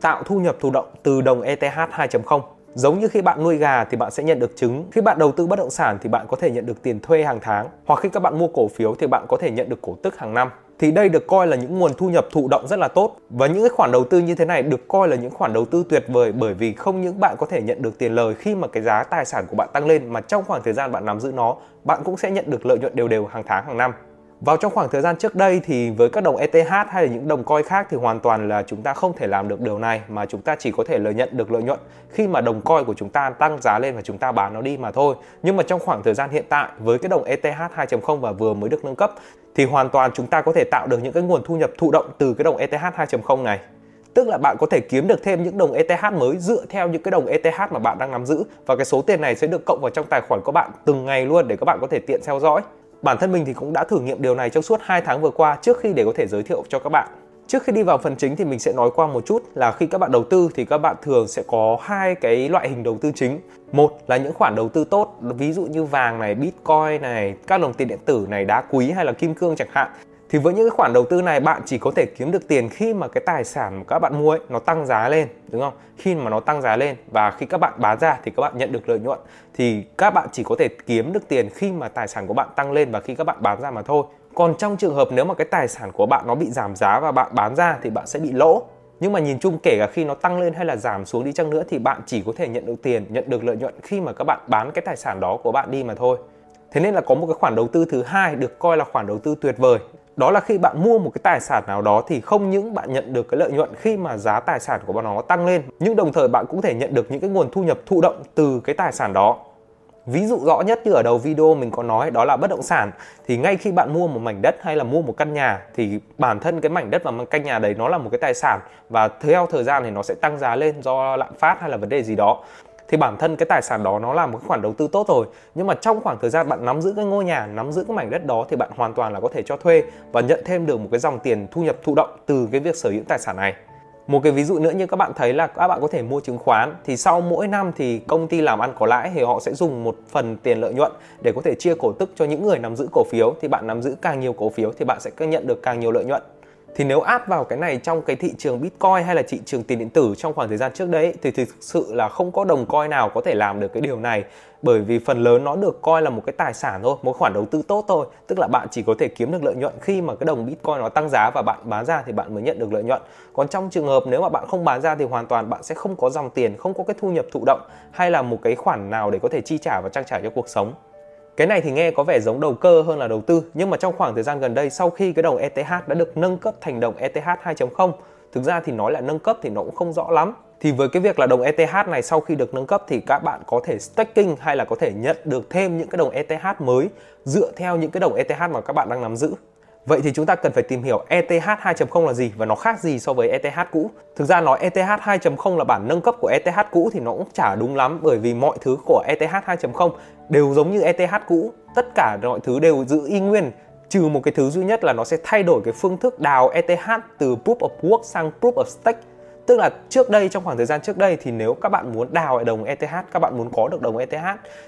tạo thu nhập thụ động từ đồng ETH 2.0. Giống như khi bạn nuôi gà thì bạn sẽ nhận được trứng, khi bạn đầu tư bất động sản thì bạn có thể nhận được tiền thuê hàng tháng, hoặc khi các bạn mua cổ phiếu thì bạn có thể nhận được cổ tức hàng năm. Thì đây được coi là những nguồn thu nhập thụ động rất là tốt và những cái khoản đầu tư như thế này được coi là những khoản đầu tư tuyệt vời bởi vì không những bạn có thể nhận được tiền lời khi mà cái giá tài sản của bạn tăng lên mà trong khoảng thời gian bạn nắm giữ nó, bạn cũng sẽ nhận được lợi nhuận đều đều hàng tháng hàng năm. Vào trong khoảng thời gian trước đây thì với các đồng ETH hay là những đồng coin khác thì hoàn toàn là chúng ta không thể làm được điều này, mà chúng ta chỉ có thể lợi nhận được lợi nhuận khi mà đồng coin của chúng ta tăng giá lên và chúng ta bán nó đi mà thôi. Nhưng mà trong khoảng thời gian hiện tại, với cái đồng ETH 2.0 và vừa mới được nâng cấp, thì hoàn toàn chúng ta có thể tạo được những cái nguồn thu nhập thụ động từ cái đồng ETH 2.0 này tức là bạn có thể kiếm được thêm những đồng ETH mới dựa theo những cái đồng ETH mà bạn đang nắm giữ, và cái số tiền này sẽ được cộng vào trong tài khoản của bạn từng ngày luôn để các bạn có thể tiện theo dõi. Bản thân mình thì cũng đã thử nghiệm điều này trong suốt 2 tháng vừa qua trước khi để có thể giới thiệu cho các bạn. Trước khi đi vào phần chính thì mình sẽ nói qua một chút là khi các bạn đầu tư thì các bạn thường sẽ có hai cái loại hình đầu tư chính. Một là những khoản đầu tư tốt, ví dụ như vàng này, bitcoin này, các đồng tiền điện tử này, đá quý hay là kim cương chẳng hạn thì với những cái khoản đầu tư này, bạn chỉ có thể kiếm được tiền khi mà cái tài sản mà các bạn mua ấy, nó tăng giá lên, đúng không? Khi mà nó tăng giá lên và khi các bạn bán ra thì các bạn nhận được lợi nhuận. Thì các bạn chỉ có thể kiếm được tiền khi mà tài sản của bạn tăng lên và khi các bạn bán ra mà thôi. Còn trong trường hợp nếu mà cái tài sản của bạn nó bị giảm giá và bạn bán ra thì bạn sẽ bị lỗ. Nhưng mà nhìn chung, kể cả khi nó tăng lên hay là giảm xuống đi chăng nữa thì bạn chỉ có thể nhận được tiền, nhận được lợi nhuận khi mà các bạn bán cái tài sản đó của bạn đi mà thôi. Thế nên là có một cái khoản đầu tư thứ hai được coi là khoản đầu tư tuyệt vời đó là khi bạn mua một cái tài sản nào đó thì không những bạn nhận được cái lợi nhuận khi mà giá tài sản của nó tăng lên, nhưng đồng thời bạn cũng thể nhận được những cái nguồn thu nhập thụ động từ cái tài sản đó. Ví dụ rõ nhất như ở đầu video mình có nói đó là bất động sản, thì ngay khi bạn mua một mảnh đất hay là mua một căn nhà thì bản thân cái mảnh đất và căn nhà đấy nó là một cái tài sản và theo thời gian thì nó sẽ tăng giá lên do lạm phát hay là vấn đề gì đó thì bản thân cái tài sản đó nó là một cái khoản đầu tư tốt rồi. Nhưng mà trong khoảng thời gian bạn nắm giữ cái ngôi nhà, nắm giữ cái mảnh đất đó thì bạn hoàn toàn là có thể cho thuê và nhận thêm được một cái dòng tiền thu nhập thụ động từ cái việc sở hữu tài sản này. Một cái ví dụ nữa như các bạn thấy là các bạn có thể mua chứng khoán thì sau mỗi năm thì công ty làm ăn có lãi thì họ sẽ dùng một phần tiền lợi nhuận để có thể chia cổ tức cho những người nắm giữ cổ phiếu. Thì bạn nắm giữ càng nhiều cổ phiếu thì bạn sẽ nhận được càng nhiều lợi nhuận thì nếu áp vào cái này trong cái thị trường Bitcoin hay là thị trường tiền điện tử trong khoảng thời gian trước đấy thì thực sự là không có đồng coin nào có thể làm được cái điều này bởi vì phần lớn nó được coi là một cái tài sản thôi, một khoản đầu tư tốt thôi, tức là bạn chỉ có thể kiếm được lợi nhuận khi mà cái đồng Bitcoin nó tăng giá và bạn bán ra thì bạn mới nhận được lợi nhuận. Còn trong trường hợp nếu mà bạn không bán ra thì hoàn toàn bạn sẽ không có dòng tiền, không có cái thu nhập thụ động hay là một cái khoản nào để có thể chi trả và trang trải cho cuộc sống. Cái này thì nghe có vẻ giống đầu cơ hơn là đầu tư, nhưng mà trong khoảng thời gian gần đây sau khi cái đồng ETH đã được nâng cấp thành đồng ETH 2.0, thực ra thì nói là nâng cấp thì nó cũng không rõ lắm. Thì với cái việc là đồng ETH này sau khi được nâng cấp thì các bạn có thể staking hay là có thể nhận được thêm những cái đồng ETH mới dựa theo những cái đồng ETH mà các bạn đang nắm giữ. Vậy thì chúng ta cần phải tìm hiểu ETH 2.0 là gì và nó khác gì so với ETH cũ. Thực ra nói ETH 2.0 là bản nâng cấp của ETH cũ thì nó cũng chả đúng lắm bởi vì mọi thứ của ETH 2.0 đều giống như ETH cũ. Tất cả mọi thứ đều giữ y nguyên trừ một cái thứ duy nhất là nó sẽ thay đổi cái phương thức đào ETH từ Proof of Work sang Proof of Stake tức là trước đây trong khoảng thời gian trước đây thì nếu các bạn muốn đào đồng ETH các bạn muốn có được đồng ETH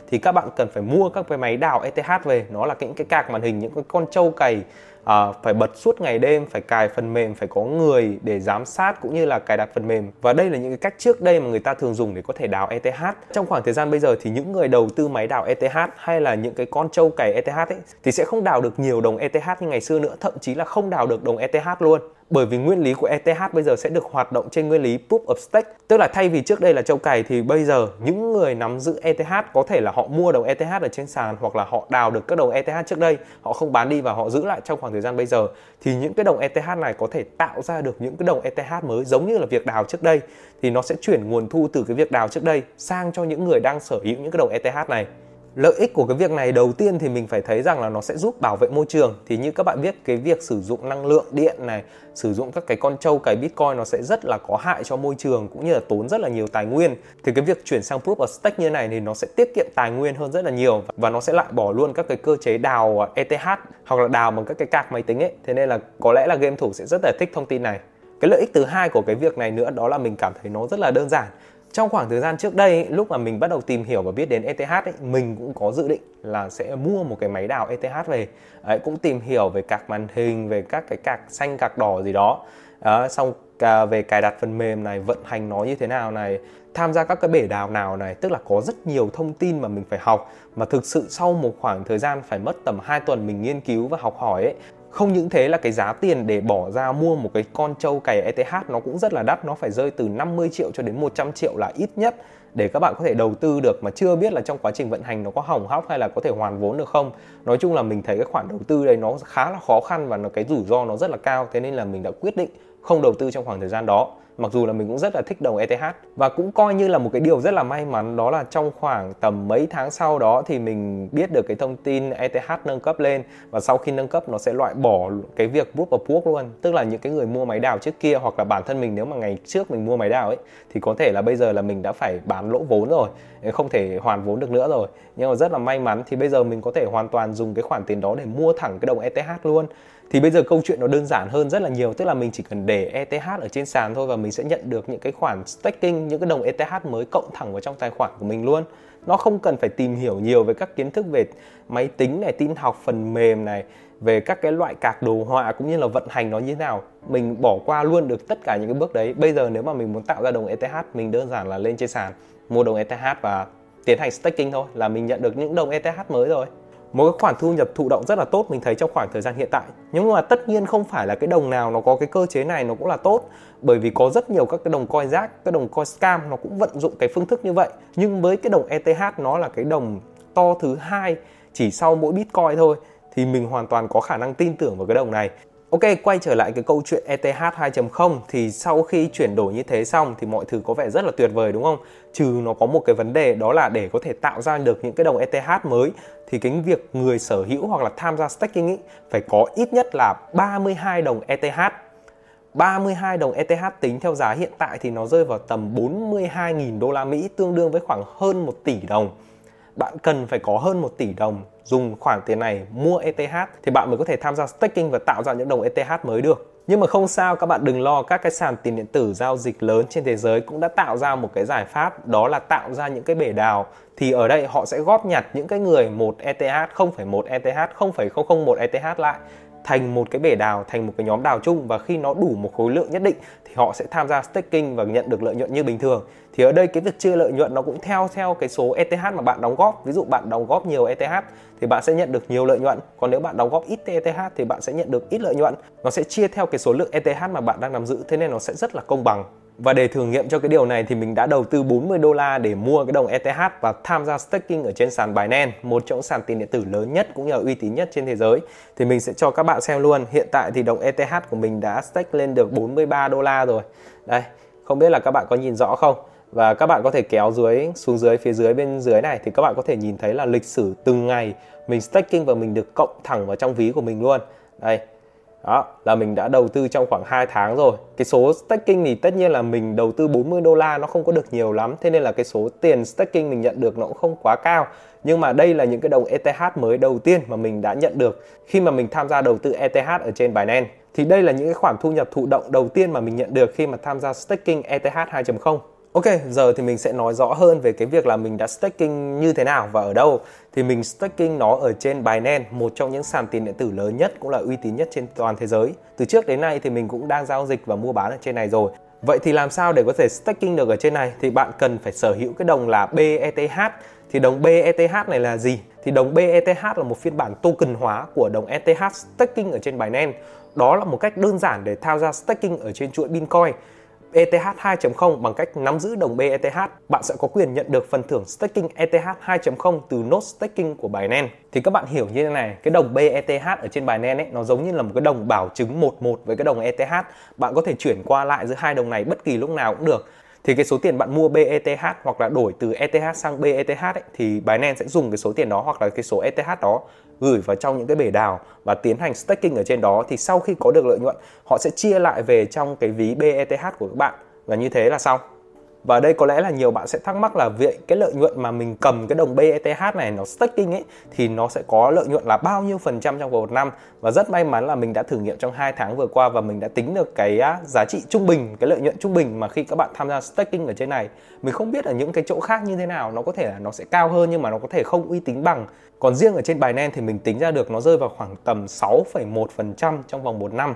thì các bạn cần phải mua các cái máy đào ETH về nó là những cái cạc màn hình những cái con trâu cày à, phải bật suốt ngày đêm phải cài phần mềm phải có người để giám sát cũng như là cài đặt phần mềm. Và đây là những cái cách trước đây mà người ta thường dùng để có thể đào ETH trong khoảng thời gian bây giờ thì những người đầu tư máy đào ETH hay là những cái con trâu cày ETH ấy thì sẽ không đào được nhiều đồng ETH như ngày xưa nữa thậm chí là không đào được đồng ETH luôn. Bởi vì nguyên lý của ETH bây giờ sẽ được hoạt động trên nguyên lý Proof of Stake. Tức là thay vì trước đây là châu cày thì bây giờ những người nắm giữ ETH có thể là họ mua đồng ETH ở trên sàn hoặc là họ đào được các đồng ETH trước đây họ không bán đi và họ giữ lại trong khoảng thời gian bây giờ, thì những cái đồng ETH này có thể tạo ra được những cái đồng ETH mới giống như là việc đào trước đây, thì nó sẽ chuyển nguồn thu từ cái việc đào trước đây sang cho những người đang sở hữu những cái đồng ETH này lợi ích của cái việc này đầu tiên thì mình phải thấy rằng là nó sẽ giúp bảo vệ môi trường. Thì như các bạn biết, cái việc sử dụng năng lượng điện này, sử dụng các cái con trâu, cái bitcoin nó sẽ rất là có hại cho môi trường cũng như là tốn rất là nhiều tài nguyên. Thì cái việc chuyển sang proof of stake như này thì nó sẽ tiết kiệm tài nguyên hơn rất là nhiều và nó sẽ lại bỏ luôn các cái cơ chế đào à, ETH hoặc là đào bằng các cái cạc máy tính ấy. Thế nên là có lẽ là game thủ sẽ rất là thích thông tin này. Cái lợi ích thứ hai của cái việc này nữa đó là mình cảm thấy nó rất là đơn giản trong khoảng thời gian trước đây lúc mà mình bắt đầu tìm hiểu và biết đến ETH ấy, mình cũng có dự định là sẽ mua một cái máy đào ETH về. Ấy, cũng tìm hiểu về các màn hình về các cái cạc xanh cạc đỏ gì đó. À, xong à, về cài đặt phần mềm này vận hành nó như thế nào này tham gia các cái bể đào nào này tức là có rất nhiều thông tin mà mình phải học. Mà thực sự sau một khoảng thời gian phải mất tầm 2 tuần mình nghiên cứu và học hỏi ấy không những thế là cái giá tiền để bỏ ra mua một cái con trâu cày ETH nó cũng rất là đắt, nó phải rơi từ 50 triệu cho đến 100 triệu là ít nhất. Để các bạn có thể đầu tư được mà chưa biết là trong quá trình vận hành nó có hỏng hóc hay là có thể hoàn vốn được không. Nói chung là mình thấy cái khoản đầu tư đây nó khá là khó khăn và nó cái rủi ro nó rất là cao, thế nên là mình đã quyết định không đầu tư trong khoảng thời gian đó mặc dù là mình cũng rất là thích đồng ETH và cũng coi như là một cái điều rất là may mắn, đó là trong khoảng tầm mấy tháng sau đó thì mình biết được cái thông tin ETH nâng cấp lên và sau khi nâng cấp nó sẽ loại bỏ cái việc proof of work luôn. Tức là những cái người mua máy đào trước kia hoặc là bản thân mình, nếu mà ngày trước mình mua máy đào ấy, thì có thể là bây giờ là mình đã phải bán lỗ vốn rồi ờ, không thể hoàn vốn được nữa rồi. Nhưng mà rất là may mắn thì bây giờ mình có thể hoàn toàn dùng cái khoản tiền đó để mua thẳng cái đồng ETH luôn. Thì bây giờ câu chuyện nó đơn giản hơn rất là nhiều, tức là mình chỉ cần để ETH ở trên sàn thôi và mình sẽ nhận được những cái khoản staking, những cái đồng ETH mới cộng thẳng vào trong tài khoản của mình luôn. Nó không cần phải tìm hiểu nhiều về các kiến thức về máy tính này, tin học, phần mềm này, về các cái loại cạc đồ họa cũng như là vận hành nó như thế nào. Mình bỏ qua luôn được tất cả những cái bước đấy. Bây giờ nếu mà mình muốn tạo ra đồng ETH mình đơn giản là lên trên sàn, mua đồng ETH và tiến hành staking thôi, là mình nhận được những đồng ETH mới rồi một cái khoản thu nhập thụ động rất là tốt mình thấy trong khoảng thời gian hiện tại. Nhưng mà tất nhiên không phải là cái đồng nào nó có cái cơ chế này nó cũng là tốt. Bởi vì có rất nhiều các cái đồng coin rác cái đồng coin scam nó cũng vận dụng cái phương thức như vậy. Nhưng với cái đồng ETH nó là cái đồng to thứ hai chỉ sau mỗi bitcoin thôi thì mình hoàn toàn có khả năng tin tưởng vào cái đồng này. Ok, quay trở lại cái câu chuyện ETH 2.0 thì sau khi chuyển đổi như thế xong thì mọi thứ có vẻ rất là tuyệt vời đúng không? Trừ nó có một cái vấn đề đó là để có thể tạo ra được những cái đồng ETH mới thì cái việc người sở hữu hoặc là tham gia staking ý, phải có ít nhất là 32 đồng ETH. 32 đồng ETH tính theo giá hiện tại thì nó rơi vào tầm 42.000 đô la Mỹ tương đương với khoảng hơn 1 tỷ đồng. Bạn cần phải có hơn 1 tỷ đồng dùng khoản tiền này mua ETH thì bạn mới có thể tham gia staking và tạo ra những đồng ETH mới được. Nhưng mà không sao các bạn đừng lo các cái sàn tiền điện tử giao dịch lớn trên thế giới cũng đã tạo ra một cái giải pháp đó là tạo ra những cái bể đào thì ở đây họ sẽ góp nhặt những cái người một ETH 0,1 ETH 0,001 ETH lại thành một cái bể đào, thành một cái nhóm đào chung và khi nó đủ một khối lượng nhất định thì họ sẽ tham gia staking và nhận được lợi nhuận như bình thường. Thì ở đây cái việc chia lợi nhuận nó cũng theo theo cái số ETH mà bạn đóng góp. Ví dụ bạn đóng góp nhiều ETH thì bạn sẽ nhận được nhiều lợi nhuận. Còn nếu bạn đóng góp ít ETH thì bạn sẽ nhận được ít lợi nhuận. Nó sẽ chia theo cái số lượng ETH mà bạn đang nắm giữ, thế nên nó sẽ rất là công bằng và để thử nghiệm cho cái điều này thì mình đã đầu tư 40 đô la để mua cái đồng ETH và tham gia staking ở trên sàn Binance, một trong sàn tiền điện tử lớn nhất cũng như là uy tín nhất trên thế giới. Thì mình sẽ cho các bạn xem luôn. Hiện tại thì đồng ETH của mình đã stake lên được 43 đô la rồi. Đây, không biết là các bạn có nhìn rõ không? Và các bạn có thể kéo dưới xuống dưới phía dưới bên dưới này thì các bạn có thể nhìn thấy là lịch sử từng ngày mình staking và mình được cộng thẳng vào trong ví của mình luôn. Đây, đó, là mình đã đầu tư trong khoảng 2 tháng rồi. Cái số staking thì tất nhiên là mình đầu tư 40 đô la nó không có được nhiều lắm, thế nên là cái số tiền staking mình nhận được nó cũng không quá cao. Nhưng mà đây là những cái đồng ETH mới đầu tiên mà mình đã nhận được khi mà mình tham gia đầu tư ETH ở trên Binance. Thì đây là những cái khoản thu nhập thụ động đầu tiên mà mình nhận được khi mà tham gia staking ETH 2.0 Ok, giờ thì mình sẽ nói rõ hơn về cái việc là mình đã staking như thế nào và ở đâu. Thì mình staking nó ở trên Binance, một trong những sàn tiền điện tử lớn nhất cũng là uy tín nhất trên toàn thế giới. Từ trước đến nay thì mình cũng đang giao dịch và mua bán ở trên này rồi. Vậy thì làm sao để có thể staking được ở trên này? Thì bạn cần phải sở hữu cái đồng là BETH. Thì đồng BETH này là gì? Thì đồng BETH là một phiên bản token hóa của đồng ETH staking ở trên Binance. Đó là một cách đơn giản để tham gia staking ở trên chuỗi Bitcoin. ETH 2.0 bằng cách nắm giữ đồng BETH, bạn sẽ có quyền nhận được phần thưởng staking ETH 2.0 từ node staking của Binance. Thì các bạn hiểu như thế này, cái đồng BETH ở trên Binance ấy nó giống như là một cái đồng bảo chứng 11 với cái đồng ETH. Bạn có thể chuyển qua lại giữa hai đồng này bất kỳ lúc nào cũng được thì cái số tiền bạn mua BETH hoặc là đổi từ ETH sang BETH ấy, thì Binance sẽ dùng cái số tiền đó hoặc là cái số ETH đó gửi vào trong những cái bể đào và tiến hành staking ở trên đó, thì sau khi có được lợi nhuận, họ sẽ chia lại về trong cái ví BETH của các bạn. Và như thế là xong và đây có lẽ là nhiều bạn sẽ thắc mắc là vậy cái lợi nhuận mà mình cầm cái đồng BETH này nó staking ấy thì nó sẽ có lợi nhuận là bao nhiêu phần trăm trong vòng một năm? Và rất may mắn là mình đã thử nghiệm trong 2 tháng vừa qua và mình đã tính được cái giá trị trung bình cái lợi nhuận trung bình mà khi các bạn tham gia staking ở trên này. Mình không biết ở những cái chỗ khác như thế nào nó có thể là nó sẽ cao hơn nhưng mà nó có thể không uy tín bằng. Còn riêng ở trên Binance thì mình tính ra được nó rơi vào khoảng tầm 6,1% trong vòng một năm.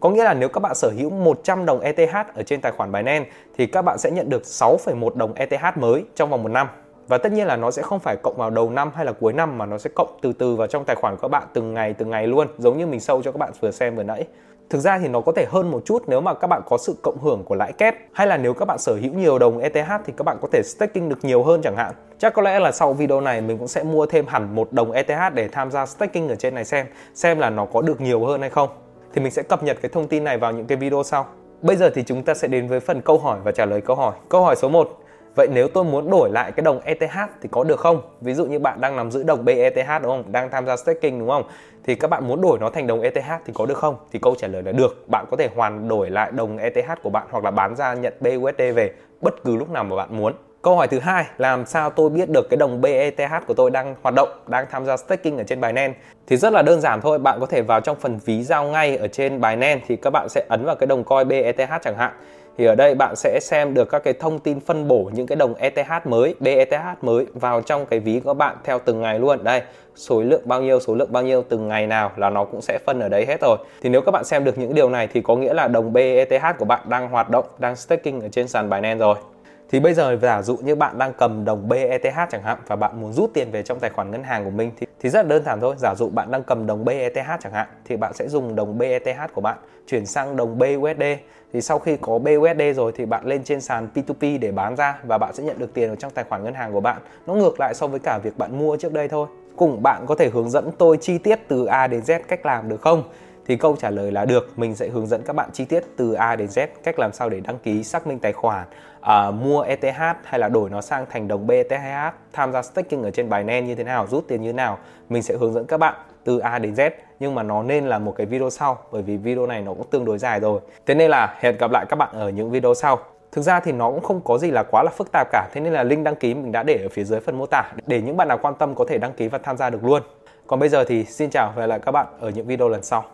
Có nghĩa là nếu các bạn sở hữu 100 đồng ETH ở trên tài khoản Binance thì các bạn sẽ nhận được 6,1 đồng ETH mới trong vòng một năm. Và tất nhiên là nó sẽ không phải cộng vào đầu năm hay là cuối năm mà nó sẽ cộng từ từ vào trong tài khoản của các bạn từng ngày từng ngày luôn, giống như mình sâu cho các bạn vừa xem vừa nãy. Thực ra thì nó có thể hơn một chút nếu mà các bạn có sự cộng hưởng của lãi kép hay là nếu các bạn sở hữu nhiều đồng ETH thì các bạn có thể staking được nhiều hơn chẳng hạn. Chắc có lẽ là sau video này mình cũng sẽ mua thêm hẳn một đồng ETH để tham gia staking ở trên này xem xem là nó có được nhiều hơn hay không. Thì mình sẽ cập nhật cái thông tin này vào những cái video sau. Bây giờ thì chúng ta sẽ đến với phần câu hỏi và trả lời câu hỏi. Câu hỏi số 1. Vậy nếu tôi muốn đổi lại cái đồng ETH thì có được không? Ví dụ như bạn đang nắm giữ đồng BETH đúng không? Đang tham gia staking đúng không? Thì các bạn muốn đổi nó thành đồng ETH thì có được không? Thì câu trả lời là được. Bạn có thể hoàn đổi lại đồng ETH của bạn hoặc là bán ra nhận BUSD về bất cứ lúc nào mà bạn muốn. Câu hỏi thứ hai, làm sao tôi biết được cái đồng BETH của tôi đang hoạt động, đang tham gia staking ở trên Binance? Thì rất là đơn giản thôi, bạn có thể vào trong phần ví giao ngay ở trên Binance thì các bạn sẽ ấn vào cái đồng coin BETH chẳng hạn thì ở đây bạn sẽ xem được các cái thông tin phân bổ những cái đồng ETH mới, BETH mới vào trong cái ví của bạn theo từng ngày luôn. Đây, số lượng bao nhiêu, số lượng bao nhiêu từng ngày nào là nó cũng sẽ phân ở đấy hết rồi. Thì nếu các bạn xem được những điều này thì có nghĩa là đồng BETH của bạn đang hoạt động, đang staking ở trên sàn Binance rồi. Thì bây giờ giả dụ như bạn đang cầm đồng BETH chẳng hạn và bạn muốn rút tiền về trong tài khoản ngân hàng của mình thì thì rất là đơn giản thôi. Giả dụ bạn đang cầm đồng BETH chẳng hạn thì bạn sẽ dùng đồng BETH của bạn chuyển sang đồng BUSD. Thì sau khi có BUSD rồi thì bạn lên trên sàn P2P để bán ra và bạn sẽ nhận được tiền ở trong tài khoản ngân hàng của bạn. Nó ngược lại so với cả việc bạn mua trước đây thôi. Cùng bạn có thể hướng dẫn tôi chi tiết từ A đến Z cách làm được không? Thì câu trả lời là được, mình sẽ hướng dẫn các bạn chi tiết từ A đến Z cách làm sao để đăng ký xác minh tài khoản, à, mua ETH hay là đổi nó sang thành đồng BTH, tham gia staking ở trên Binance như thế nào, rút tiền như thế nào. Mình sẽ hướng dẫn các bạn từ A đến Z nhưng mà nó nên là một cái video sau bởi vì video này nó cũng tương đối dài rồi. Thế nên là hẹn gặp lại các bạn ở những video sau. Thực ra thì nó cũng không có gì là quá là phức tạp cả Thế nên là link đăng ký mình đã để ở phía dưới phần mô tả Để những bạn nào quan tâm có thể đăng ký và tham gia được luôn Còn bây giờ thì xin chào và hẹn gặp lại các bạn ở những video lần sau